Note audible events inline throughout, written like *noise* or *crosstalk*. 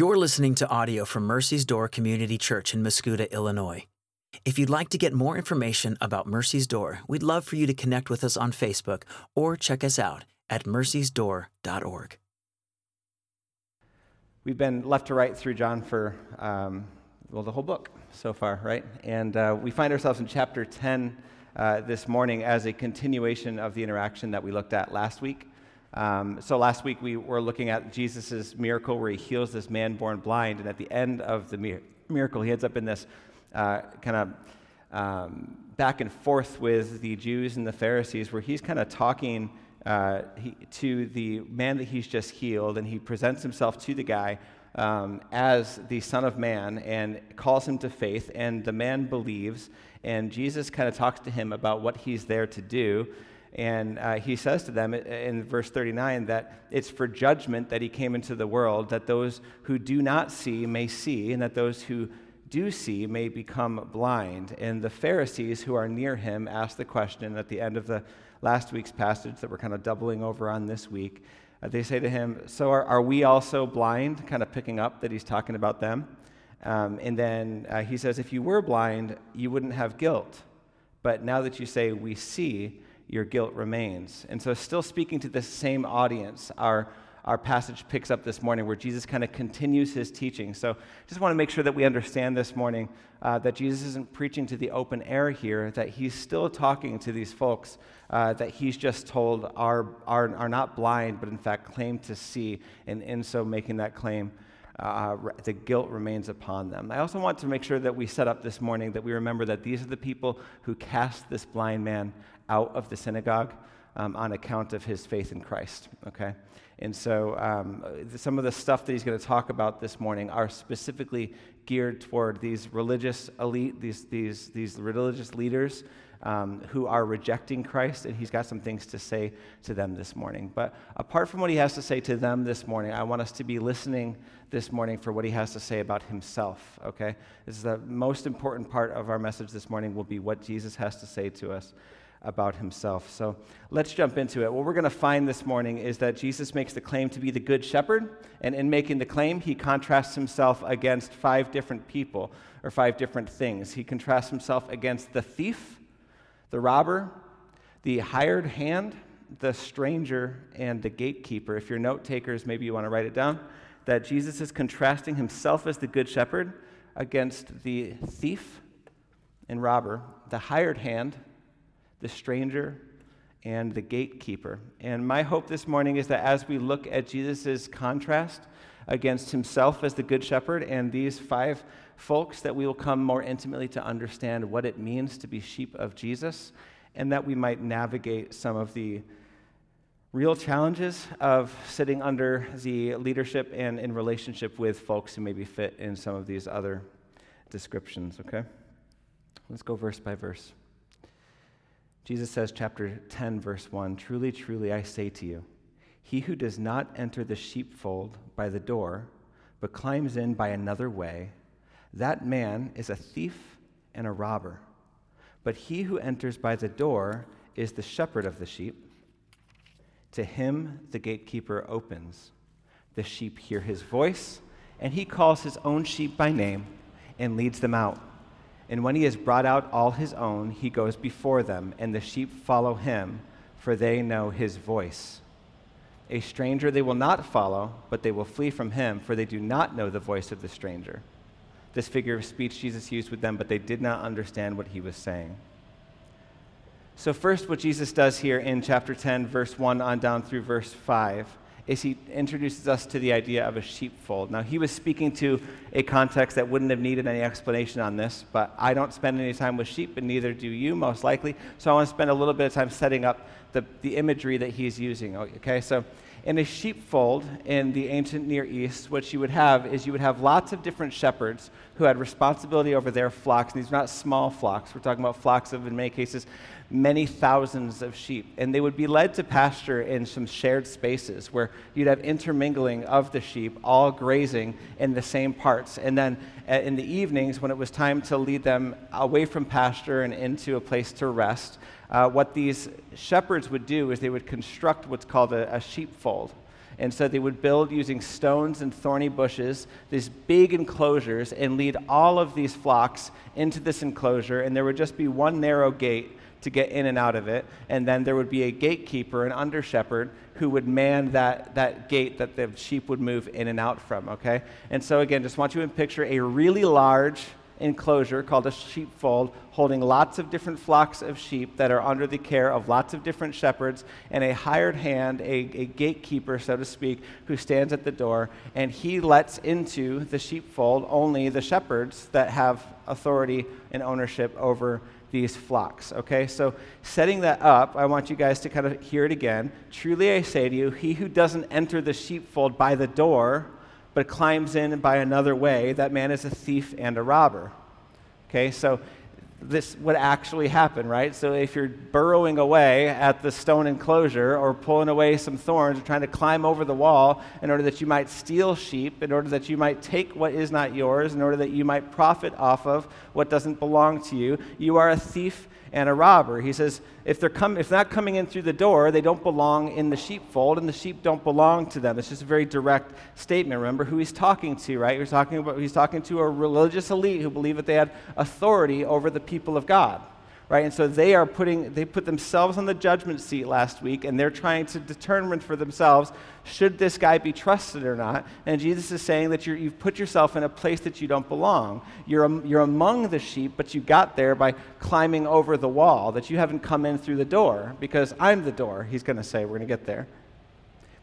You're listening to audio from Mercy's Door Community Church in Mascoutah, Illinois. If you'd like to get more information about Mercy's Door, we'd love for you to connect with us on Facebook or check us out at mercysdoor.org. We've been left to right through John for, um, well, the whole book so far, right? And uh, we find ourselves in chapter 10 uh, this morning as a continuation of the interaction that we looked at last week. Um, so last week we were looking at Jesus' miracle where he heals this man born blind, and at the end of the mir- miracle, he ends up in this uh, kind of um, back and forth with the Jews and the Pharisees, where he's kind of talking uh, he, to the man that he's just healed, and he presents himself to the guy um, as the Son of Man and calls him to faith, and the man believes, and Jesus kind of talks to him about what he's there to do. And uh, he says to them in verse 39 that it's for judgment that he came into the world, that those who do not see may see, and that those who do see may become blind. And the Pharisees who are near him ask the question at the end of the last week's passage that we're kind of doubling over on this week. Uh, they say to him, So are, are, we also blind? Kind of picking up that he's talking about them. Um, and then uh, he says, If you were blind, you wouldn't have guilt. But now that you say we see, your guilt remains. And so, still speaking to the same audience, our, our passage picks up this morning where Jesus kind of continues his teaching. So, just want to make sure that we understand this morning uh, that Jesus isn't preaching to the open air here, that he's still talking to these folks uh, that he's just told are, are, are not blind, but in fact claim to see, and in so making that claim. Uh, the guilt remains upon them. I also want to make sure that we set up this morning that we remember that these are the people who cast this blind man out of the synagogue um, on account of his faith in Christ, okay? And so um, some of the stuff that he's going to talk about this morning are specifically geared toward these religious elite, these, these, these religious leaders um, who are rejecting Christ, and he's got some things to say to them this morning. But apart from what he has to say to them this morning, I want us to be listening this morning for what he has to say about himself, okay? This is the most important part of our message this morning will be what Jesus has to say to us about himself. So let's jump into it. What we're going to find this morning is that Jesus makes the claim to be the good shepherd, and in making the claim, he contrasts himself against five different people or five different things. He contrasts himself against the thief, the robber, the hired hand, the stranger, and the gatekeeper. If you're note takers, maybe you want to write it down. That Jesus is contrasting himself as the good shepherd against the thief and robber, the hired hand, the stranger, and the gatekeeper. And my hope this morning is that as we look at Jesus' contrast against himself as the good shepherd and these five folks, that we will come more intimately to understand what it means to be sheep of Jesus, and that we might navigate some of the real challenges of sitting under the leadership and in relationship with folks who maybe fit in some of these other descriptions, okay? Let's go verse by verse. Jesus says, chapter 10, verse 1 Truly, truly, I say to you, he who does not enter the sheepfold by the door, but climbs in by another way, that man is a thief and a robber. But he who enters by the door is the shepherd of the sheep. To him the gatekeeper opens. The sheep hear his voice, and he calls his own sheep by name and leads them out. And when he has brought out all his own, he goes before them, and the sheep follow him, for they know his voice. A stranger they will not follow, but they will flee from him, for they do not know the voice of the stranger. This figure of speech Jesus used with them, but they did not understand what he was saying. So, first, what Jesus does here in chapter 10, verse 1 on down through verse 5 is he introduces us to the idea of a sheepfold. Now, he was speaking to a context that wouldn't have needed any explanation on this, but I don't spend any time with sheep, and neither do you, most likely. So I want to spend a little bit of time setting up the, the imagery that he's using. Okay, so in a sheepfold in the ancient Near East, what you would have is you would have lots of different shepherds who had responsibility over their flocks. And these are not small flocks. We're talking about flocks of, in many cases, many thousands of sheep. And they would be led to pasture in some shared spaces where you'd have intermingling of the sheep, all grazing in the same parts. And then uh, in the evenings, when it was time to lead them away from pasture and into a place to rest, uh, what these shepherds would do is they would construct what's called a, a sheepfold. And so they would build using stones and thorny bushes these big enclosures and lead all of these flocks into this enclosure. And there would just be one narrow gate to get in and out of it. And then there would be a gatekeeper, an under shepherd, who would man that, that gate that the sheep would move in and out from, okay? And so, again, just want you to picture a really large enclosure called a sheepfold, holding lots of different flocks of sheep that are under the care of lots of different shepherds, and a hired hand, a, a gatekeeper, so to speak, who stands at the door, and he lets into the sheepfold only the shepherds that have authority and ownership over these flocks. Okay, so setting that up, I want you guys to kind of hear it again. Truly I say to you, he who doesn't enter the sheepfold by the door, but climbs in by another way, that man is a thief and a robber. Okay, so this would actually happen, right? So if you're burrowing away at the stone enclosure or pulling away some thorns or trying to climb over the wall in order that you might steal sheep, in order that you might take what is not yours, in order that you might profit off of what doesn't belong to you, you are a thief and a robber. He says, if they're, com- if they're not coming in through the door, they don't belong in the sheepfold, and the sheep don't belong to them. It's just a very direct statement. Remember who he's talking to, right? He's talking, about, he's talking to a religious elite who believe that they had authority over the people of God right? And so they are putting, they put themselves on the judgment seat last week, and they're trying to determine for themselves should this guy be trusted or not. And Jesus is saying that you have put yourself in a place that you don't belong. You're, you're among the sheep, but you got there by climbing over the wall, that you haven't come in through the door, because I'm the door, he's going to say. We're going to get there.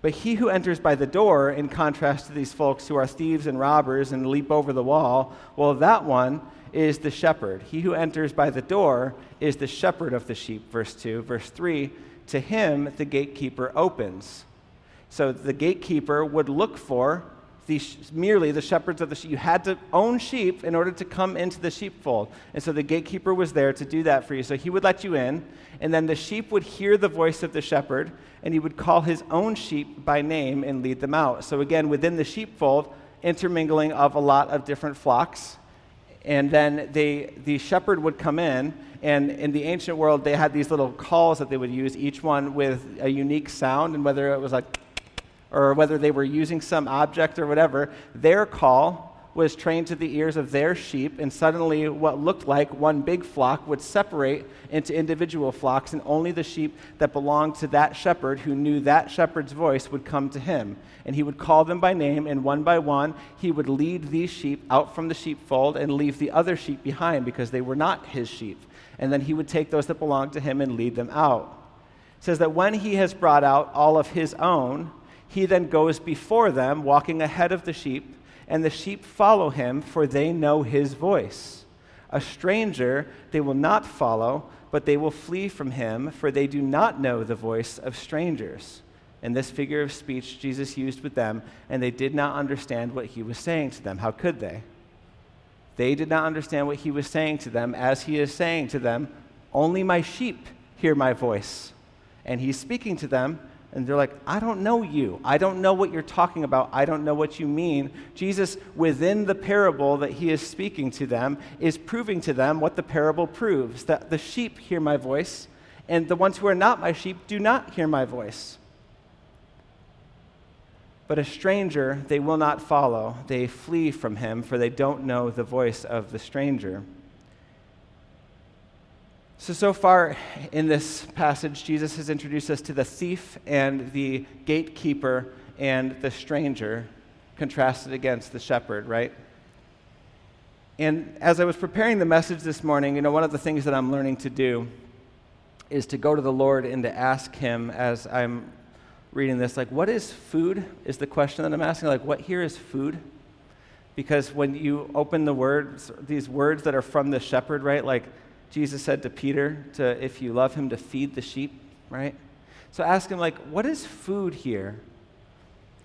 But he who enters by the door, in contrast to these folks who are thieves and robbers and leap over the wall, well, that one is the shepherd. He who enters by the door is the shepherd of the sheep. Verse 2. Verse 3 To him the gatekeeper opens. So the gatekeeper would look for the, merely the shepherds of the sheep. You had to own sheep in order to come into the sheepfold. And so the gatekeeper was there to do that for you. So he would let you in, and then the sheep would hear the voice of the shepherd, and he would call his own sheep by name and lead them out. So again, within the sheepfold, intermingling of a lot of different flocks and then they, the shepherd would come in, and in the ancient world, they had these little calls that they would use, each one with a unique sound, and whether it was like, or whether they were using some object or whatever, their call was trained to the ears of their sheep, and suddenly what looked like one big flock would separate into individual flocks, and only the sheep that belonged to that shepherd who knew that shepherd's voice would come to him. And he would call them by name, and one by one, he would lead these sheep out from the sheepfold and leave the other sheep behind because they were not his sheep. And then he would take those that belonged to him and lead them out. It says that when he has brought out all of his own, he then goes before them, walking ahead of the sheep and the sheep follow him, for they know his voice. A stranger they will not follow, but they will flee from him, for they do not know the voice of strangers. And this figure of speech Jesus used with them, and they did not understand what he was saying to them. How could they? They did not understand what he was saying to them, as he is saying to them, Only my sheep hear my voice. And he's speaking to them and they're like, I don't know you. I don't know what you're talking about. I don't know what you mean. Jesus, within the parable that he is speaking to them, is proving to them what the parable proves that the sheep hear my voice, and the ones who are not my sheep do not hear my voice. But a stranger they will not follow. They flee from him, for they don't know the voice of the stranger. So, so far in this passage, Jesus has introduced us to the thief and the gatekeeper and the stranger, contrasted against the shepherd, right? And as I was preparing the message this morning, you know, one of the things that I'm learning to do is to go to the Lord and to ask Him as I'm reading this, like, what is food? Is the question that I'm asking. Like, what here is food? Because when you open the words, these words that are from the shepherd, right? Like, Jesus said to Peter to if you love him to feed the sheep, right? So ask him like, what is food here?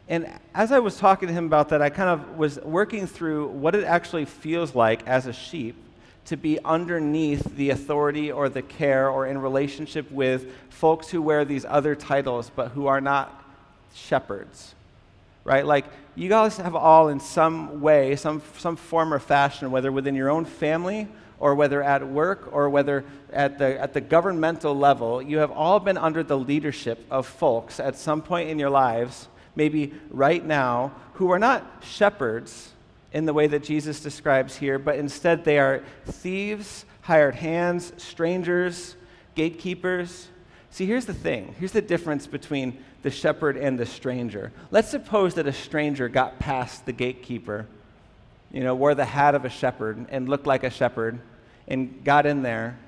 And as I was talking to him about that, I kind of was working through what it actually feels like as a sheep to be underneath the authority or the care or in relationship with folks who wear these other titles but who are not shepherds. Right? Like you guys have all in some way, some some form or fashion, whether within your own family or whether at work or whether at the, at the governmental level, you have all been under the leadership of folks at some point in your lives maybe right now, who are not shepherds in the way that Jesus describes here, but instead they are thieves, hired hands, strangers, gatekeepers. See, here's the thing. Here's the difference between the shepherd and the stranger. Let's suppose that a stranger got past the gatekeeper, you know, wore the hat of a shepherd and looked like a shepherd and got in there.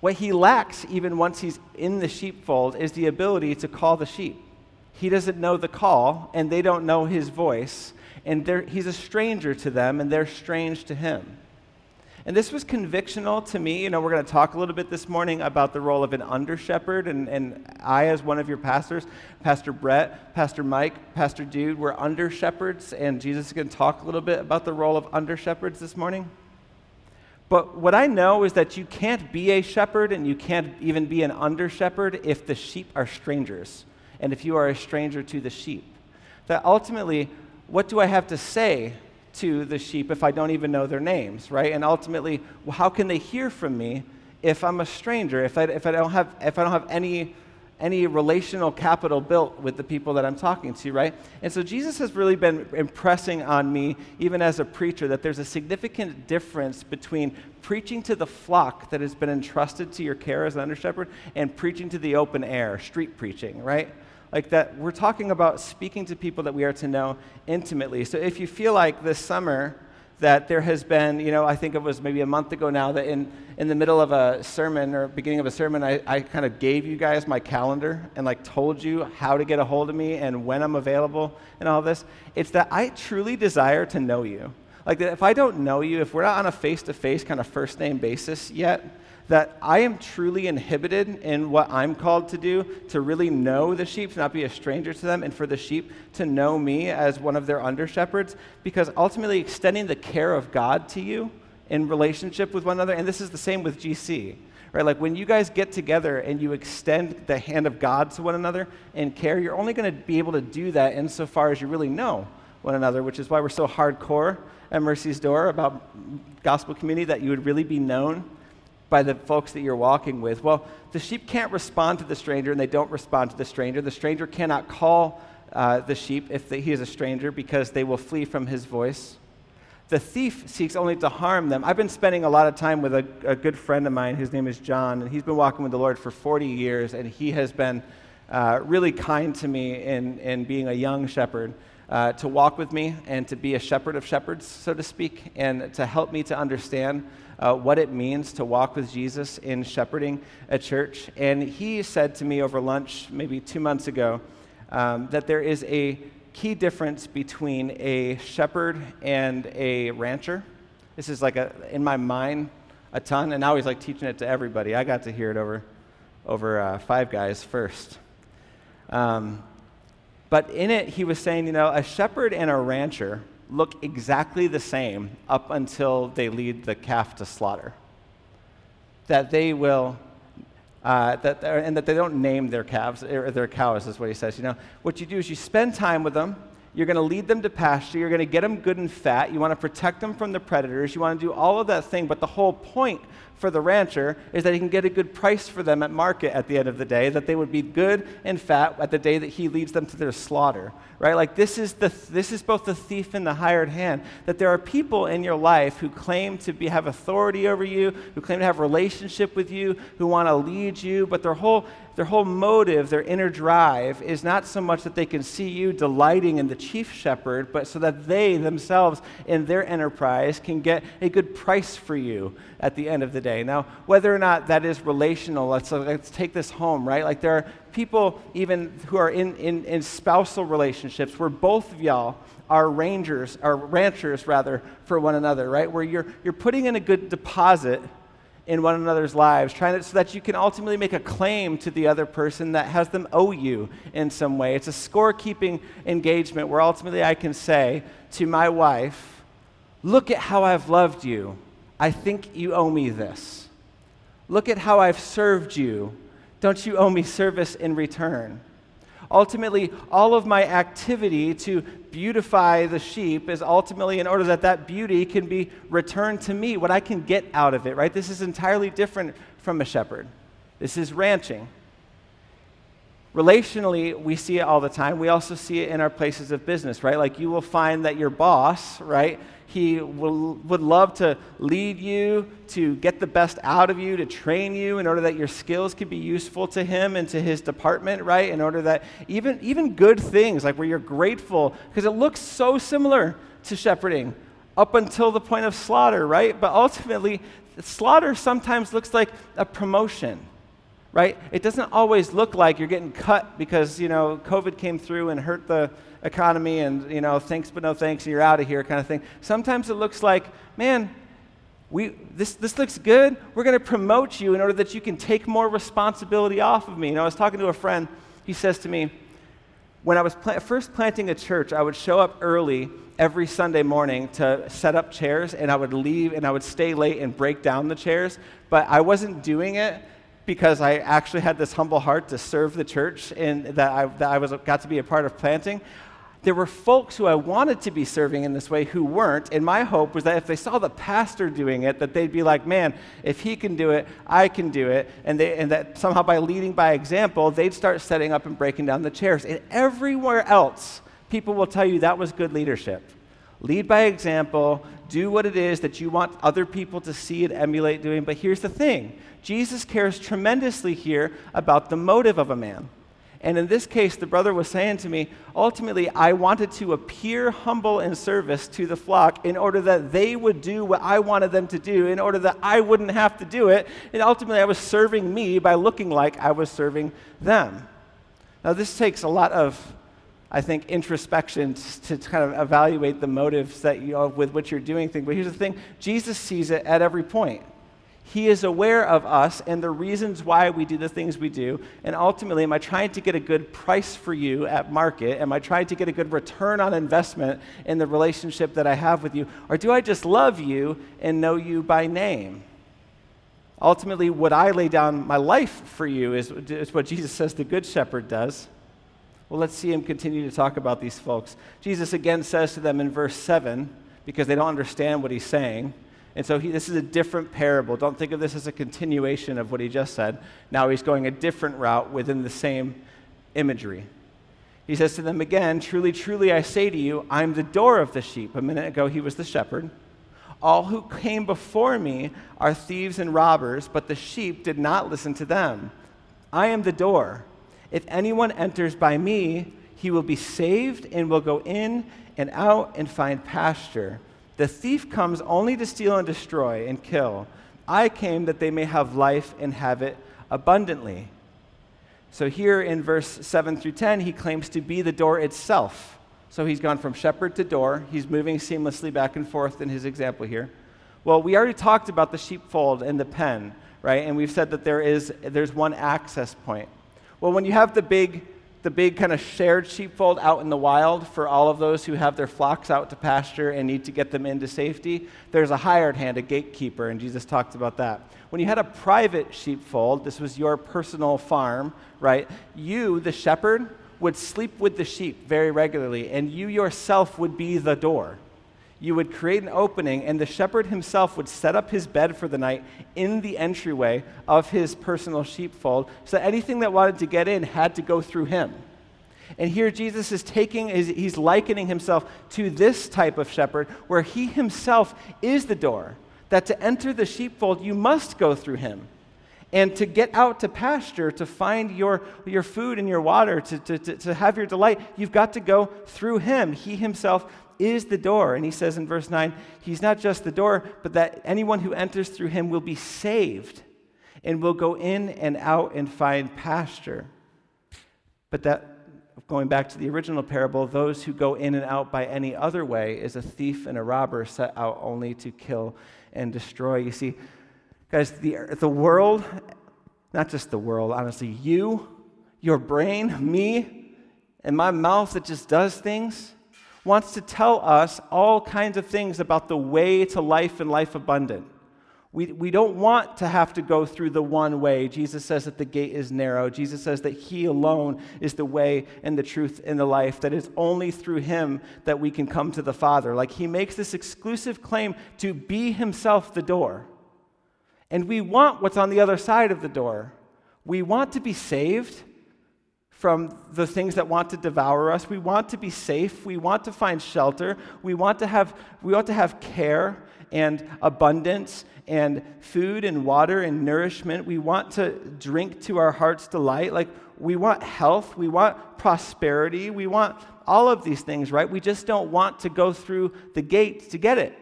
What he lacks, even once he's in the sheepfold, is the ability to call the sheep. He doesn't know the call, and they don't know his voice, and he's a stranger to them, and they're strange to him. And this was convictional to me. You know, we're going to talk a little bit this morning about the role of an under shepherd. And, and I, as one of your pastors, Pastor Brett, Pastor Mike, Pastor Dude, we're under shepherds. And Jesus is going to talk a little bit about the role of under shepherds this morning. But what I know is that you can't be a shepherd and you can't even be an under shepherd if the sheep are strangers and if you are a stranger to the sheep. That ultimately, what do I have to say to the sheep if I don't even know their names, right? And ultimately, how can they hear from me if I'm a stranger, if I, if I, don't, have, if I don't have any, any relational capital built with the people that I'm talking to, right? And so Jesus has really been impressing on me, even as a preacher, that there's a significant difference between preaching to the flock that has been entrusted to your care as an under shepherd and preaching to the open air, street preaching, right? like that we're talking about speaking to people that we are to know intimately. So if you feel like this summer that there has been, you know, I think it was maybe a month ago now that in, in the middle of a sermon or beginning of a sermon, I, I kind of gave you guys my calendar and like told you how to get a hold of me and when I'm available and all this. It's that I truly desire to know you. Like if I don't know you, if we're not on a face to face kind of first name basis yet, that I am truly inhibited in what I'm called to do to really know the sheep, to not be a stranger to them, and for the sheep to know me as one of their under shepherds, because ultimately extending the care of God to you in relationship with one another, and this is the same with GC. Right, like when you guys get together and you extend the hand of God to one another in care, you're only going to be able to do that insofar as you really know one another, which is why we're so hardcore at Mercy's Door about gospel community that you would really be known by the folks that you're walking with. Well, the sheep can't respond to the stranger, and they don't respond to the stranger. The stranger cannot call uh, the sheep if they, he is a stranger because they will flee from his voice. The thief seeks only to harm them. I've been spending a lot of time with a, a good friend of mine. His name is John, and he's been walking with the Lord for 40 years, and he has been uh, really kind to me in, in being a young shepherd. Uh, to walk with me and to be a shepherd of shepherds, so to speak, and to help me to understand uh, what it means to walk with Jesus in shepherding a church. And he said to me over lunch, maybe two months ago, um, that there is a key difference between a shepherd and a rancher. This is like a, in my mind, a ton, and now he's like teaching it to everybody. I got to hear it over, over uh, five guys first. Um, but in it, he was saying, you know, a shepherd and a rancher look exactly the same up until they lead the calf to slaughter. That they will, uh, that, and that they don't name their calves or their cows, is what he says. You know, what you do is you spend time with them. You're going to lead them to pasture. You're going to get them good and fat. You want to protect them from the predators. You want to do all of that thing. But the whole point for the rancher is that he can get a good price for them at market at the end of the day, that they would be good and fat at the day that he leads them to their slaughter, right? Like this is, the, this is both the thief and the hired hand, that there are people in your life who claim to be, have authority over you, who claim to have relationship with you, who want to lead you, but their whole, their whole motive, their inner drive is not so much that they can see you delighting in the chief shepherd, but so that they themselves in their enterprise can get a good price for you at the end of the day. Now, whether or not that is relational, let's, let's take this home, right? Like there are people even who are in, in, in spousal relationships where both of y'all are rangers, are ranchers rather, for one another, right? Where you're, you're putting in a good deposit in one another's lives, trying to, so that you can ultimately make a claim to the other person that has them owe you in some way. It's a scorekeeping engagement where ultimately I can say to my wife, Look at how I've loved you. I think you owe me this. Look at how I've served you. Don't you owe me service in return? Ultimately, all of my activity to beautify the sheep is ultimately in order that that beauty can be returned to me, what I can get out of it, right? This is entirely different from a shepherd. This is ranching. Relationally, we see it all the time. We also see it in our places of business, right? Like you will find that your boss, right, he will, would love to lead you, to get the best out of you, to train you in order that your skills can be useful to him and to his department, right? In order that even, even good things, like where you're grateful, because it looks so similar to shepherding up until the point of slaughter, right? But ultimately, slaughter sometimes looks like a promotion right? It doesn't always look like you're getting cut because, you know, COVID came through and hurt the economy and, you know, thanks but no thanks and you're out of here kind of thing. Sometimes it looks like, man, we, this, this looks good. We're going to promote you in order that you can take more responsibility off of me. You know, I was talking to a friend. He says to me, when I was first planting a church, I would show up early every Sunday morning to set up chairs, and I would leave and I would stay late and break down the chairs. But I wasn't doing it because I actually had this humble heart to serve the church and that I, that I was, got to be a part of planting. There were folks who I wanted to be serving in this way who weren't, and my hope was that if they saw the pastor doing it, that they'd be like, man, if he can do it, I can do it. And, they, and that somehow by leading by example, they'd start setting up and breaking down the chairs. And everywhere else, people will tell you that was good leadership. Lead by example, do what it is that you want other people to see and emulate doing. But here's the thing Jesus cares tremendously here about the motive of a man. And in this case, the brother was saying to me, ultimately, I wanted to appear humble in service to the flock in order that they would do what I wanted them to do, in order that I wouldn't have to do it. And ultimately, I was serving me by looking like I was serving them. Now, this takes a lot of, I think, introspection to kind of evaluate the motives that you, uh, with which you're doing things. But here's the thing Jesus sees it at every point. He is aware of us and the reasons why we do the things we do. And ultimately, am I trying to get a good price for you at market? Am I trying to get a good return on investment in the relationship that I have with you? Or do I just love you and know you by name? Ultimately, would I lay down my life for you is, is what Jesus says the Good Shepherd does. Well, let's see him continue to talk about these folks. Jesus again says to them in verse 7, because they don't understand what he's saying. And so he, this is a different parable. Don't think of this as a continuation of what he just said. Now he's going a different route within the same imagery. He says to them again, Truly, truly, I say to you, I'm the door of the sheep. A minute ago, he was the shepherd. All who came before me are thieves and robbers, but the sheep did not listen to them. I am the door. If anyone enters by me, he will be saved and will go in and out and find pasture. The thief comes only to steal and destroy and kill. I came that they may have life and have it abundantly. So, here in verse 7 through 10, he claims to be the door itself. So, he's gone from shepherd to door. He's moving seamlessly back and forth in his example here. Well, we already talked about the sheepfold and the pen, right? And we've said that there is there's one access point. Well, when you have the big the big kind of shared sheepfold out in the wild for all of those who have their flocks out to pasture and need to get them into safety, there's a hired hand, a gatekeeper, and Jesus talked about that. When you had a private sheepfold, this was your personal farm, right? You, the shepherd, would sleep with the sheep very regularly, and you yourself would be the door you would create an opening, and the shepherd himself would set up his bed for the night in the entryway of his personal sheepfold, so that anything that wanted to get in had to go through him. And here Jesus is taking, he's likening himself to this type of shepherd where he himself is the door. That to enter the sheepfold, you must go through him. And to get out to pasture, to find your, your food and your water, to, to, to, to have your delight, you've got to go through him. He himself is the door. And he says in verse 9, He's not just the door, but that anyone who enters through him will be saved and will go in and out and find pasture. But that, going back to the original parable, those who go in and out by any other way is a thief and a robber set out only to kill and destroy. You see, guys, the, the world, not just the world, honestly, you, your brain, me, and my mouth that just does things, wants to tell us all kinds of things about the way to life and life abundant. We, we don't want to have to go through the one way. Jesus says that the gate is narrow. Jesus says that He alone is the way and the truth and the life, that it's only through Him that we can come to the Father. Like He makes this exclusive claim to be Himself the door. And we want what's on the other side of the door. We want to be saved from the things that want to devour us. We want to be safe. We want to find shelter. We want to have, we want to have care and abundance and food and water and nourishment. We want to drink to our heart's delight. Like we want health. We want prosperity. We want all of these things, right? We just don't want to go through the gate to get it.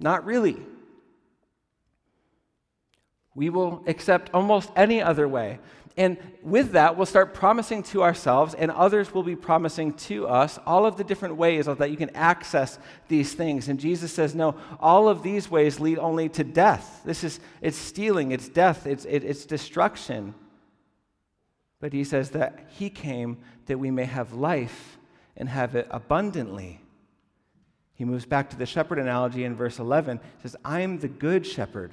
Not really. We will accept almost any other way. And with that, we'll start promising to ourselves, and others will be promising to us all of the different ways that you can access these things. And Jesus says, no, all of these ways lead only to death. This is, it's stealing, it's death, it's, it, it's destruction. But he says that he came that we may have life and have it abundantly. He moves back to the shepherd analogy in verse 11. He says, I'm the good shepherd.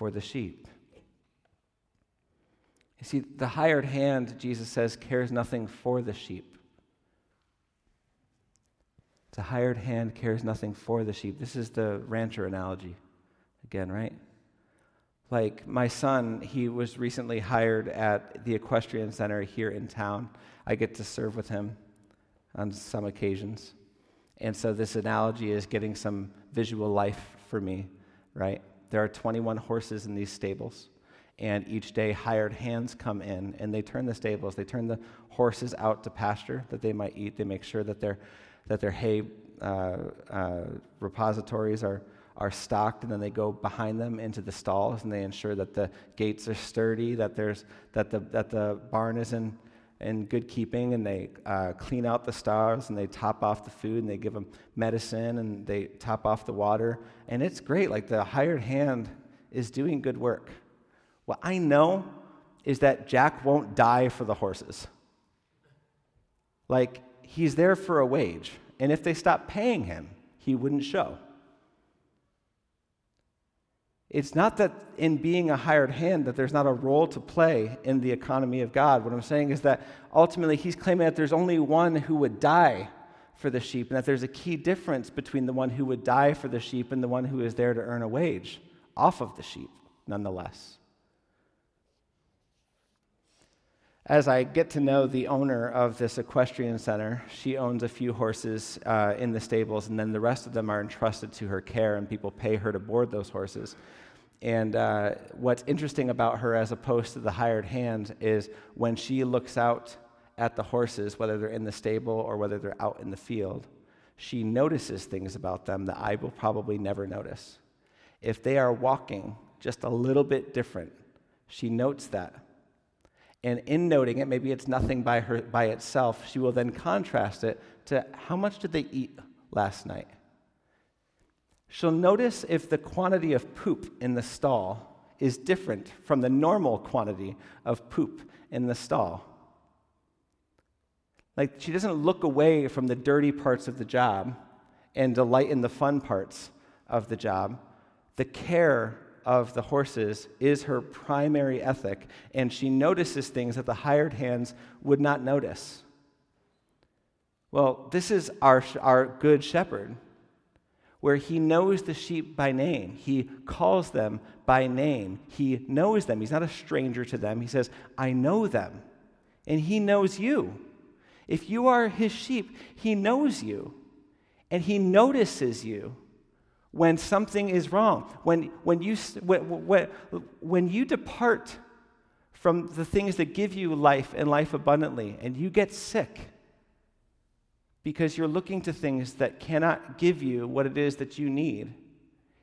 for the sheep. You see, the hired hand, Jesus says, cares nothing for the sheep. The hired hand cares nothing for the sheep. This is the rancher analogy again, right? Like my son, he was recently hired at the equestrian center here in town. I get to serve with him on some occasions. And so this analogy is getting some visual life for me, right? There are 21 horses in these stables and each day hired hands come in and they turn the stables. They turn the horses out to pasture that they might eat. They make sure that their that their hay uh, uh, repositories are are stocked and then they go behind them into the stalls and they ensure that the gates are sturdy that there's that the that the barn is in in good keeping and they uh, clean out the stalls and they top off the food and they give them medicine and they top off the water and it's great like the hired hand is doing good work what I know is that Jack won't die for the horses. Like, he's there for a wage. And if they stop paying him, he wouldn't show. It's not that in being a hired hand that there's not a role to play in the economy of God. What I'm saying is that ultimately he's claiming that there's only one who would die for the sheep and that there's a key difference between the one who would die for the sheep and the one who is there to earn a wage off of the sheep, nonetheless. As I get to know the owner of this equestrian center, she owns a few horses uh, in the stables, and then the rest of them are entrusted to her care, and people pay her to board those horses. And uh, what's interesting about her, as opposed to the hired hand, is when she looks out at the horses, whether they're in the stable or whether they're out in the field, she notices things about them that I will probably never notice. If they are walking just a little bit different, she notes that and in noting it, maybe it's nothing by, her, by itself, she will then contrast it to how much did they eat last night? She'll notice if the quantity of poop in the stall is different from the normal quantity of poop in the stall. Like, she doesn't look away from the dirty parts of the job and delight in the fun parts of the job. The care of the horses is her primary ethic, and she notices things that the hired hands would not notice. Well, this is our, our good shepherd, where he knows the sheep by name. He calls them by name. He knows them. He's not a stranger to them. He says, I know them. And he knows you. If you are his sheep, he knows you. And he notices you when something is wrong, when, when, you, when, when you depart from the things that give you life and life abundantly, and you get sick because you're looking to things that cannot give you what it is that you need,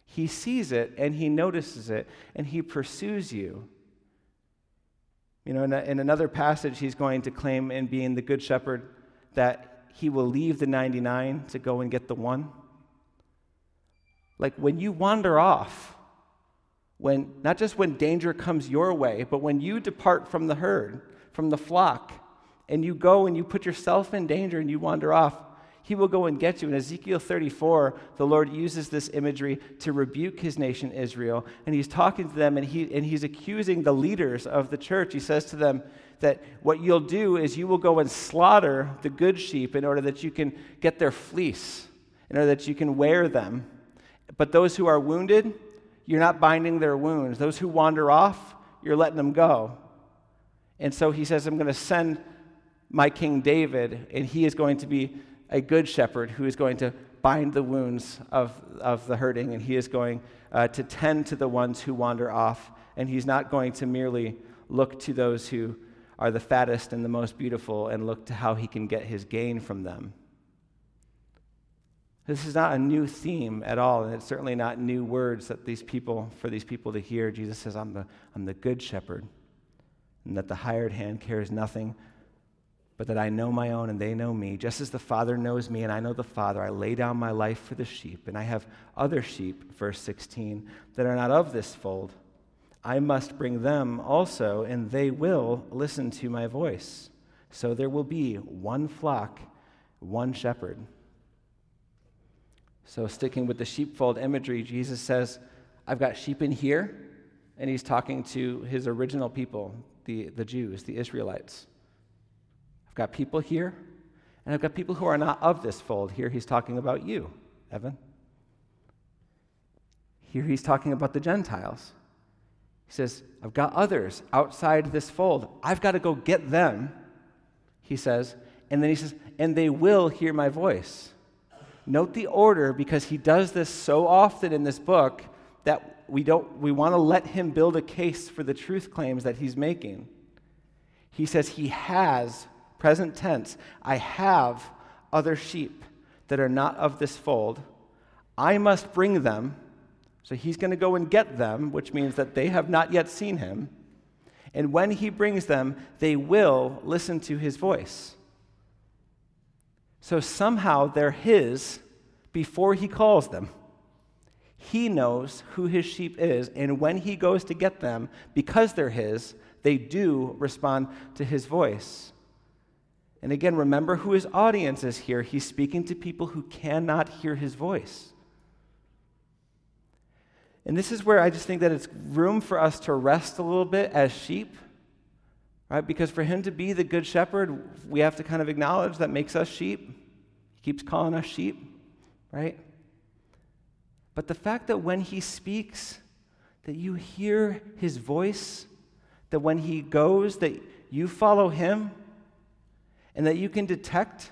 he sees it and he notices it and he pursues you. You know, in, a, in another passage, he's going to claim in being the good shepherd that he will leave the 99 to go and get the one. Like when you wander off, when not just when danger comes your way, but when you depart from the herd, from the flock, and you go and you put yourself in danger and you wander off, he will go and get you. In Ezekiel 34, the Lord uses this imagery to rebuke his nation Israel. And he's talking to them and, he, and he's accusing the leaders of the church. He says to them that what you'll do is you will go and slaughter the good sheep in order that you can get their fleece, in order that you can wear them. But those who are wounded, you're not binding their wounds. Those who wander off, you're letting them go. And so he says, I'm going to send my King David, and he is going to be a good shepherd who is going to bind the wounds of, of the hurting, and he is going uh, to tend to the ones who wander off, and he's not going to merely look to those who are the fattest and the most beautiful and look to how he can get his gain from them. This is not a new theme at all, and it's certainly not new words that these people, for these people to hear. Jesus says, I'm the, I'm the good shepherd, and that the hired hand cares nothing but that I know my own and they know me. Just as the Father knows me and I know the Father, I lay down my life for the sheep. And I have other sheep, verse 16, that are not of this fold. I must bring them also, and they will listen to my voice. So there will be one flock, one shepherd. So, sticking with the sheepfold imagery, Jesus says, I've got sheep in here, and he's talking to his original people, the, the Jews, the Israelites I've got people here, and I've got people who are not of this fold. Here he's talking about you, Evan. Here he's talking about the Gentiles. He says, I've got others outside this fold. I've got to go get them, he says. And then he says, and they will hear my voice. Note the order because he does this so often in this book that we, don't, we want to let him build a case for the truth claims that he's making. He says he has present tense, I have other sheep that are not of this fold. I must bring them. So he's going to go and get them, which means that they have not yet seen him. And when he brings them, they will listen to his voice. So somehow they're his before he calls them. He knows who his sheep is, and when he goes to get them, because they're his, they do respond to his voice. And again, remember who his audience is here. He's speaking to people who cannot hear his voice. And this is where I just think that it's room for us to rest a little bit as sheep, right? Because for him to be the good shepherd, we have to kind of acknowledge that makes us sheep. He keeps calling us sheep, right? But the fact that when he speaks, that you hear his voice, that when he goes, that you follow him, and that you can detect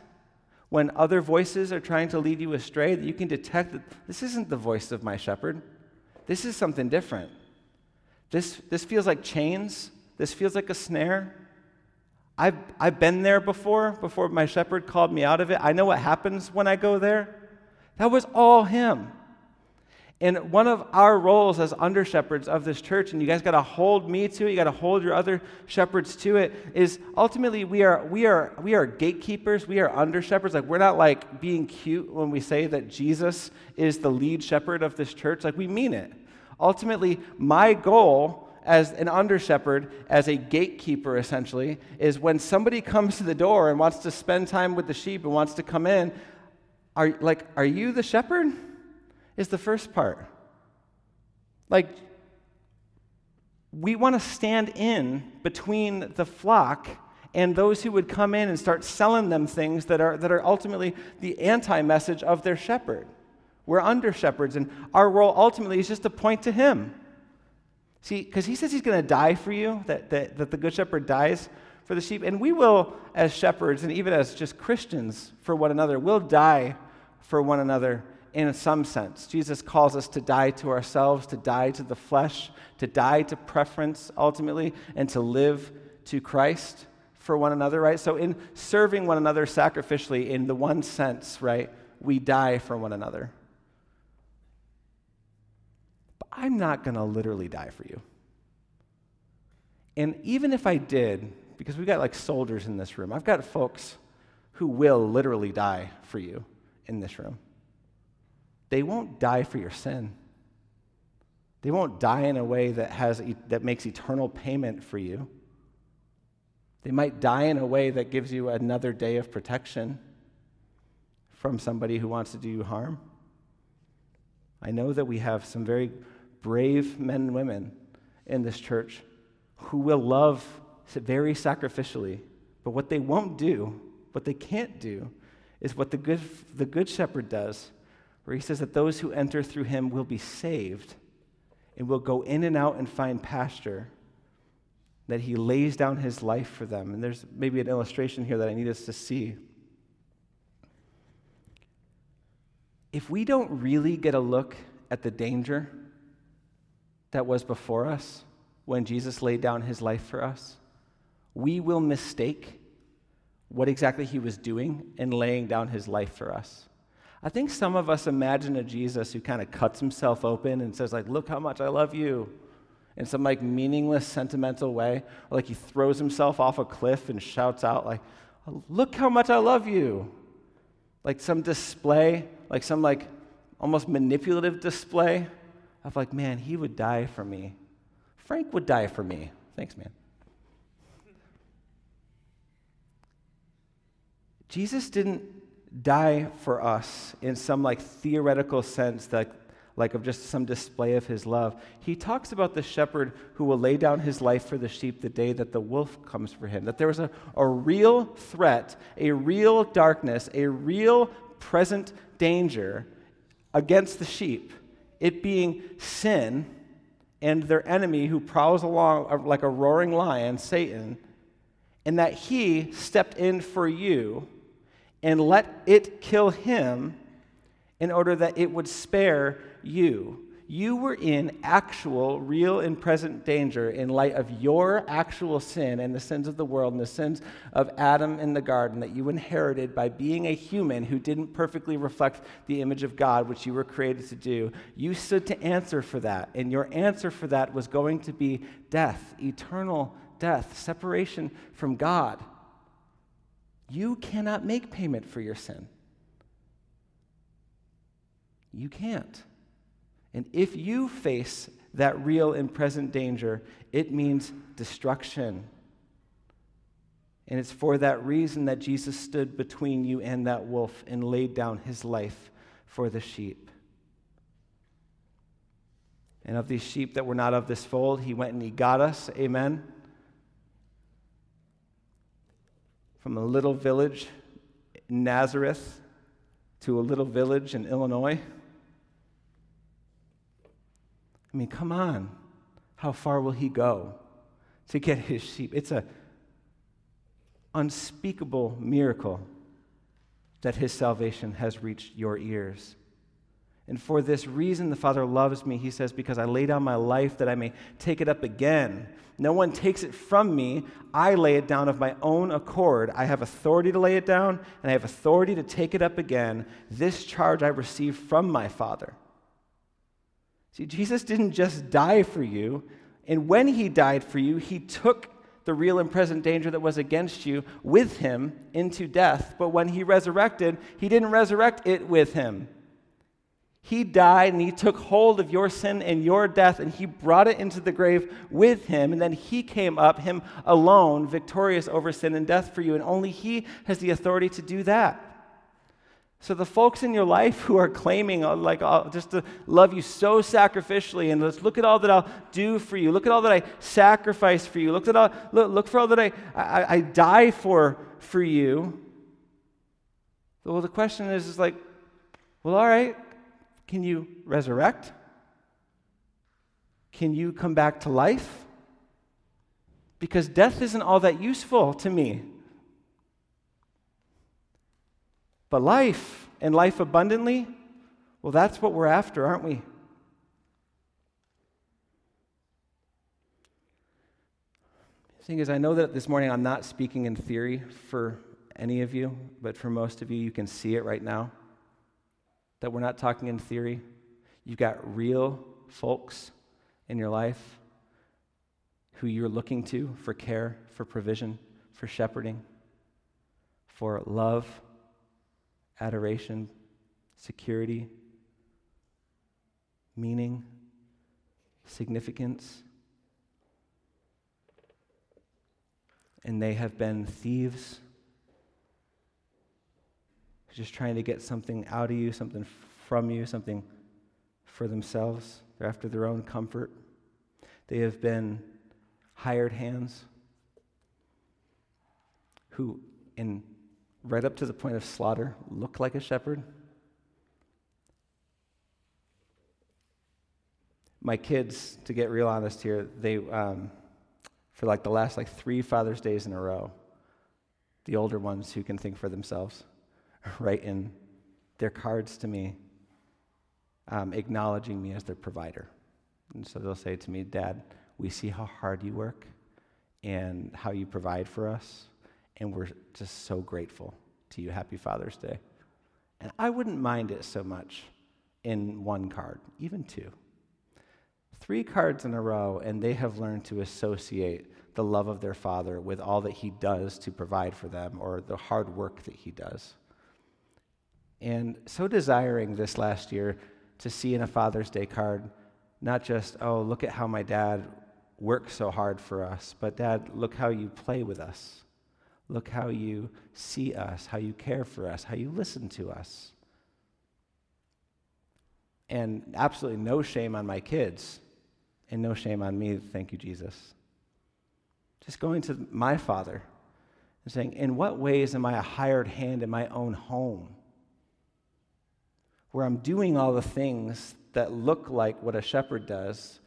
when other voices are trying to lead you astray, that you can detect that this isn't the voice of my shepherd. This is something different. This, this feels like chains. This feels like a snare. I've, I've been there before, before my shepherd called me out of it. I know what happens when I go there. That was all him. And one of our roles as under shepherds of this church, and you guys got to hold me to it, you got to hold your other shepherds to it, is ultimately we are we are we are gatekeepers, we are under shepherds. Like we're not like being cute when we say that Jesus is the lead shepherd of this church. Like we mean it. Ultimately, my goal as an under shepherd, as a gatekeeper essentially, is when somebody comes to the door and wants to spend time with the sheep and wants to come in, are like, are you the shepherd? is the first part. Like, we want to stand in between the flock and those who would come in and start selling them things that are, that are ultimately the anti message of their shepherd. We're under shepherds, and our role ultimately is just to point to him. See, because he says he's going to die for you, that, that, that the good shepherd dies for the sheep. And we will, as shepherds, and even as just Christians for one another, will die for one another in some sense. Jesus calls us to die to ourselves, to die to the flesh, to die to preference ultimately, and to live to Christ for one another, right? So, in serving one another sacrificially, in the one sense, right, we die for one another. But I'm not going to literally die for you. And even if I did, because we've got like soldiers in this room, I've got folks who will literally die for you in this room they won't die for your sin. They won't die in a way that, has, that makes eternal payment for you. They might die in a way that gives you another day of protection from somebody who wants to do you harm. I know that we have some very brave men and women in this church who will love very sacrificially, but what they won't do, what they can't do, is what the good, the good shepherd does, where he says that those who enter through him will be saved and will go in and out and find pasture that he lays down his life for them. And there's maybe an illustration here that I need us to see. If we don't really get a look at the danger that was before us when Jesus laid down his life for us, we will mistake what exactly he was doing in laying down his life for us. I think some of us imagine a Jesus who kind of cuts himself open and says, like, look how much I love you in some like meaningless, sentimental way, or like he throws himself off a cliff and shouts out, like, look how much I love you. Like some display, like some like almost manipulative display of like, man, he would die for me. Frank would die for me. Thanks, man. Jesus didn't die for us in some like theoretical sense that like of just some display of his love. He talks about the shepherd who will lay down his life for the sheep the day that the wolf comes for him. That there was a, a real threat, a real darkness, a real present danger against the sheep, it being sin and their enemy who prowls along uh, like a roaring lion, Satan, and that he stepped in for you and let it kill him in order that it would spare you. You were in actual, real, and present danger in light of your actual sin and the sins of the world and the sins of Adam in the garden that you inherited by being a human who didn't perfectly reflect the image of God, which you were created to do. You stood to answer for that, and your answer for that was going to be death, eternal death, separation from God. You cannot make payment for your sin. You can't. And if you face that real and present danger, it means destruction. And it's for that reason that Jesus stood between you and that wolf and laid down his life for the sheep. And of these sheep that were not of this fold, he went and he got us. Amen. From a little village, in Nazareth, to a little village in Illinois. I mean, come on. How far will he go to get his sheep? It's a unspeakable miracle that his salvation has reached your ears. And for this reason, the Father loves me, he says, because I lay down my life that I may take it up again. No one takes it from me. I lay it down of my own accord. I have authority to lay it down, and I have authority to take it up again. This charge I received from my Father. See, Jesus didn't just die for you, and when he died for you, he took the real and present danger that was against you with him into death. But when he resurrected, he didn't resurrect it with him. He died and he took hold of your sin and your death and he brought it into the grave with him. And then he came up, him alone, victorious over sin and death for you. And only he has the authority to do that. So, the folks in your life who are claiming, uh, like, uh, just to love you so sacrificially, and let's look at all that I'll do for you. Look at all that I sacrifice for you. Look, at all, look, look for all that I, I, I die for for you. Well, the question is, is like, well, all right, can you resurrect? Can you come back to life? Because death isn't all that useful to me. But life and life abundantly, well, that's what we're after, aren't we? Thing is, I know that this morning I'm not speaking in theory for any of you, but for most of you, you can see it right now that we're not talking in theory. You've got real folks in your life who you're looking to for care, for provision, for shepherding, for love, adoration, security, meaning, significance. and they have been thieves, just trying to get something out of you, something from you, something for themselves. They're after their own comfort. They have been hired hands who, in right up to the point of slaughter, look like a shepherd. My kids, to get real honest here, they um, for like the last like three Father's Days in a row, the older ones who can think for themselves, *laughs* write in their cards to me, um, acknowledging me as their provider. And so they'll say to me, Dad, we see how hard you work and how you provide for us, and we're just so grateful to you. Happy Father's Day. And I wouldn't mind it so much in one card, even two. Three cards in a row, and they have learned to associate the love of their father with all that he does to provide for them or the hard work that he does. And so desiring this last year to see in a Father's Day card not just, oh, look at how my dad works so hard for us, but dad, look how you play with us. Look how you see us, how you care for us, how you listen to us. And absolutely no shame on my kids, and no shame on me. Thank you, Jesus. Just going to my father and saying, In what ways am I a hired hand in my own home? Where I'm doing all the things that look like what a shepherd does,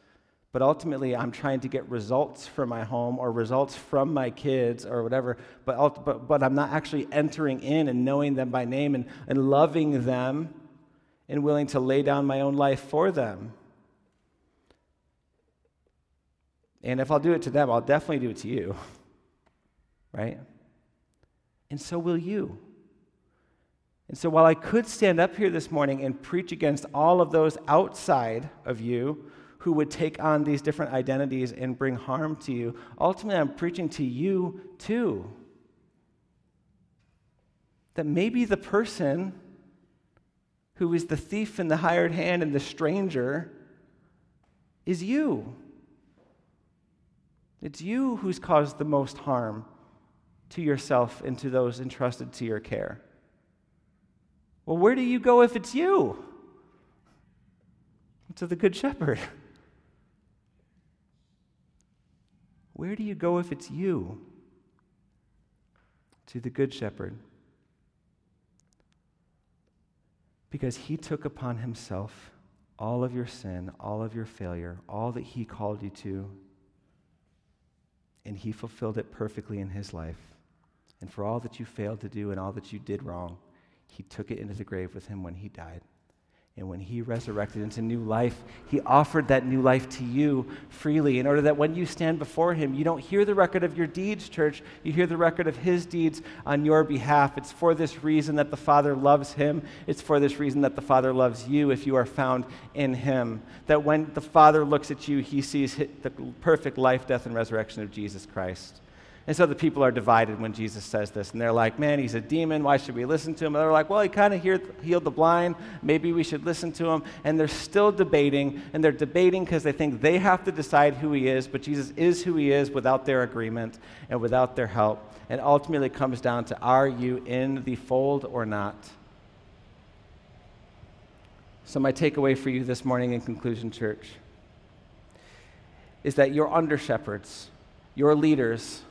but ultimately I'm trying to get results for my home or results from my kids or whatever, but, but, but I'm not actually entering in and knowing them by name and, and loving them and willing to lay down my own life for them. And if I'll do it to them, I'll definitely do it to you. *laughs* Right? And so will you. And so while I could stand up here this morning and preach against all of those outside of you who would take on these different identities and bring harm to you, ultimately I'm preaching to you too. That maybe the person who is the thief and the hired hand and the stranger is you. It's you who's caused the most harm to yourself and to those entrusted to your care. Well, where do you go if it's you? To the Good Shepherd. *laughs* Where do you go if it's you? To the Good Shepherd. Because he took upon himself all of your sin, all of your failure, all that he called you to and he fulfilled it perfectly in his life. And for all that you failed to do and all that you did wrong, he took it into the grave with him when he died. And when he resurrected into new life, he offered that new life to you freely in order that when you stand before him, you don't hear the record of your deeds, church. You hear the record of his deeds on your behalf. It's for this reason that the Father loves him. It's for this reason that the Father loves you if you are found in him. That when the Father looks at you, he sees the perfect life, death, and resurrection of Jesus Christ. And so the people are divided when Jesus says this. And they're like, man, he's a demon. Why should we listen to him? And they're like, well, he kind of healed the blind. Maybe we should listen to him. And they're still debating. And they're debating because they think they have to decide who he is. But Jesus is who he is without their agreement and without their help. And ultimately, comes down to are you in the fold or not? So, my takeaway for you this morning in conclusion, church, is that your under shepherds, your leaders,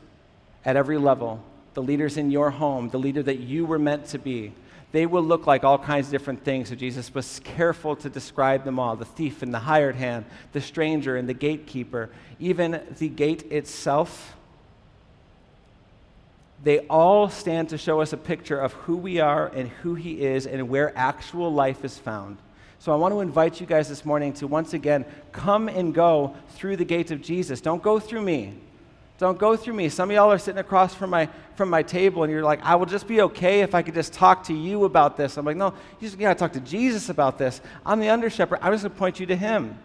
at every level, the leaders in your home, the leader that you were meant to be, they will look like all kinds of different things. So Jesus was careful to describe them all the thief and the hired hand, the stranger and the gatekeeper, even the gate itself. They all stand to show us a picture of who we are and who He is and where actual life is found. So I want to invite you guys this morning to once again come and go through the gates of Jesus. Don't go through me. Don't go through me. Some of y'all are sitting across from my, from my table and you're like, I will just be okay if I could just talk to you about this. I'm like, no, you just got to talk to Jesus about this. I'm the under shepherd. I'm just going to point you to him.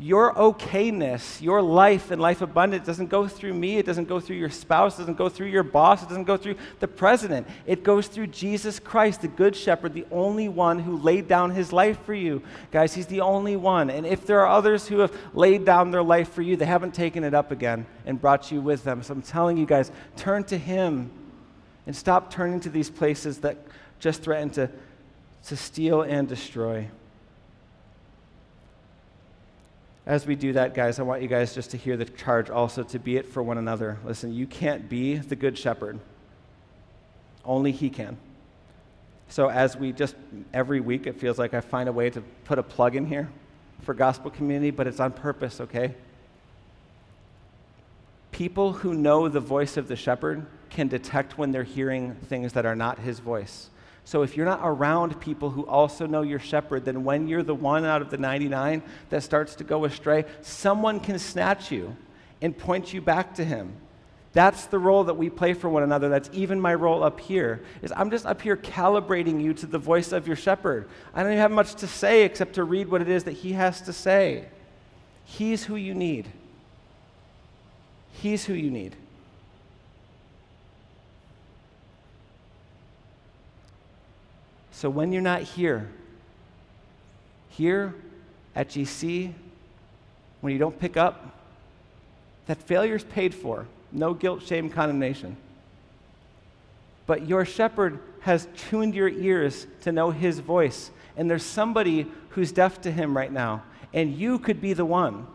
Your okayness, your life and life abundant doesn't go through me. It doesn't go through your spouse. It doesn't go through your boss. It doesn't go through the president. It goes through Jesus Christ, the Good Shepherd, the only one who laid down his life for you. Guys, he's the only one. And if there are others who have laid down their life for you, they haven't taken it up again and brought you with them. So I'm telling you guys, turn to him and stop turning to these places that just threaten to, to steal and destroy as we do that, guys, I want you guys just to hear the charge also to be it for one another. Listen, you can't be the good shepherd, only He can. So, as we just every week, it feels like I find a way to put a plug in here for gospel community, but it's on purpose, okay? People who know the voice of the shepherd can detect when they're hearing things that are not his voice. So if you're not around people who also know your shepherd, then when you're the one out of the 99 that starts to go astray, someone can snatch you and point you back to him. That's the role that we play for one another. That's even my role up here. Is I'm just up here calibrating you to the voice of your shepherd. I don't even have much to say except to read what it is that he has to say. He's who you need. He's who you need. So when you're not here, here at GC, when you don't pick up, that failure is paid for. No guilt, shame, condemnation. But your shepherd has tuned your ears to know his voice. And there's somebody who's deaf to him right now. And you could be the one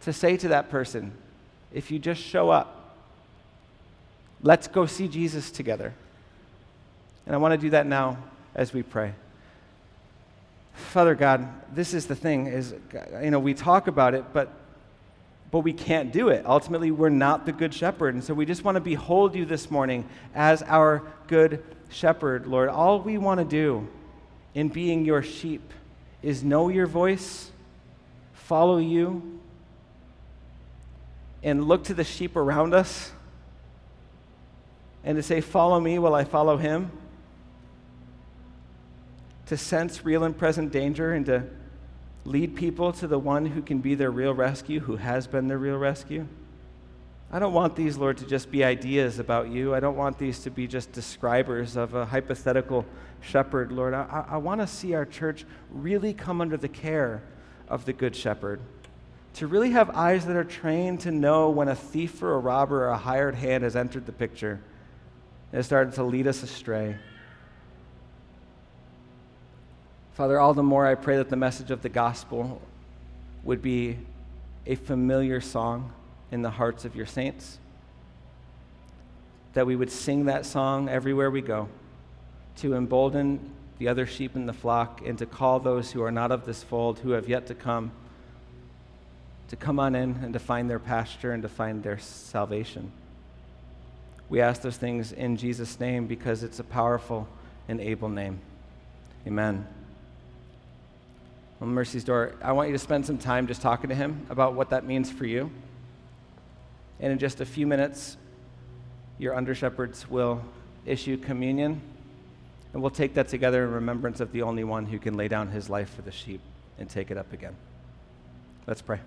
to say to that person, if you just show up, let's go see Jesus together. And I want to do that now as we pray. Father God, this is the thing is you know, we talk about it, but but we can't do it. Ultimately, we're not the good shepherd. And so we just want to behold you this morning as our good shepherd, Lord. All we want to do in being your sheep is know your voice, follow you, and look to the sheep around us and to say, Follow me while I follow him to sense real and present danger and to lead people to the one who can be their real rescue, who has been their real rescue. I don't want these, Lord, to just be ideas about you. I don't want these to be just describers of a hypothetical shepherd, Lord. I, I want to see our church really come under the care of the Good Shepherd. To really have eyes that are trained to know when a thief or a robber or a hired hand has entered the picture and has started to lead us astray. Father, all the more I pray that the message of the gospel would be a familiar song in the hearts of your saints. That we would sing that song everywhere we go to embolden the other sheep in the flock and to call those who are not of this fold, who have yet to come, to come on in and to find their pasture and to find their salvation. We ask those things in Jesus' name because it's a powerful and able name. Amen on Mercy's Door, I want you to spend some time just talking to him about what that means for you. And in just a few minutes, your under shepherds will issue communion, and we'll take that together in remembrance of the only one who can lay down his life for the sheep and take it up again. Let's pray.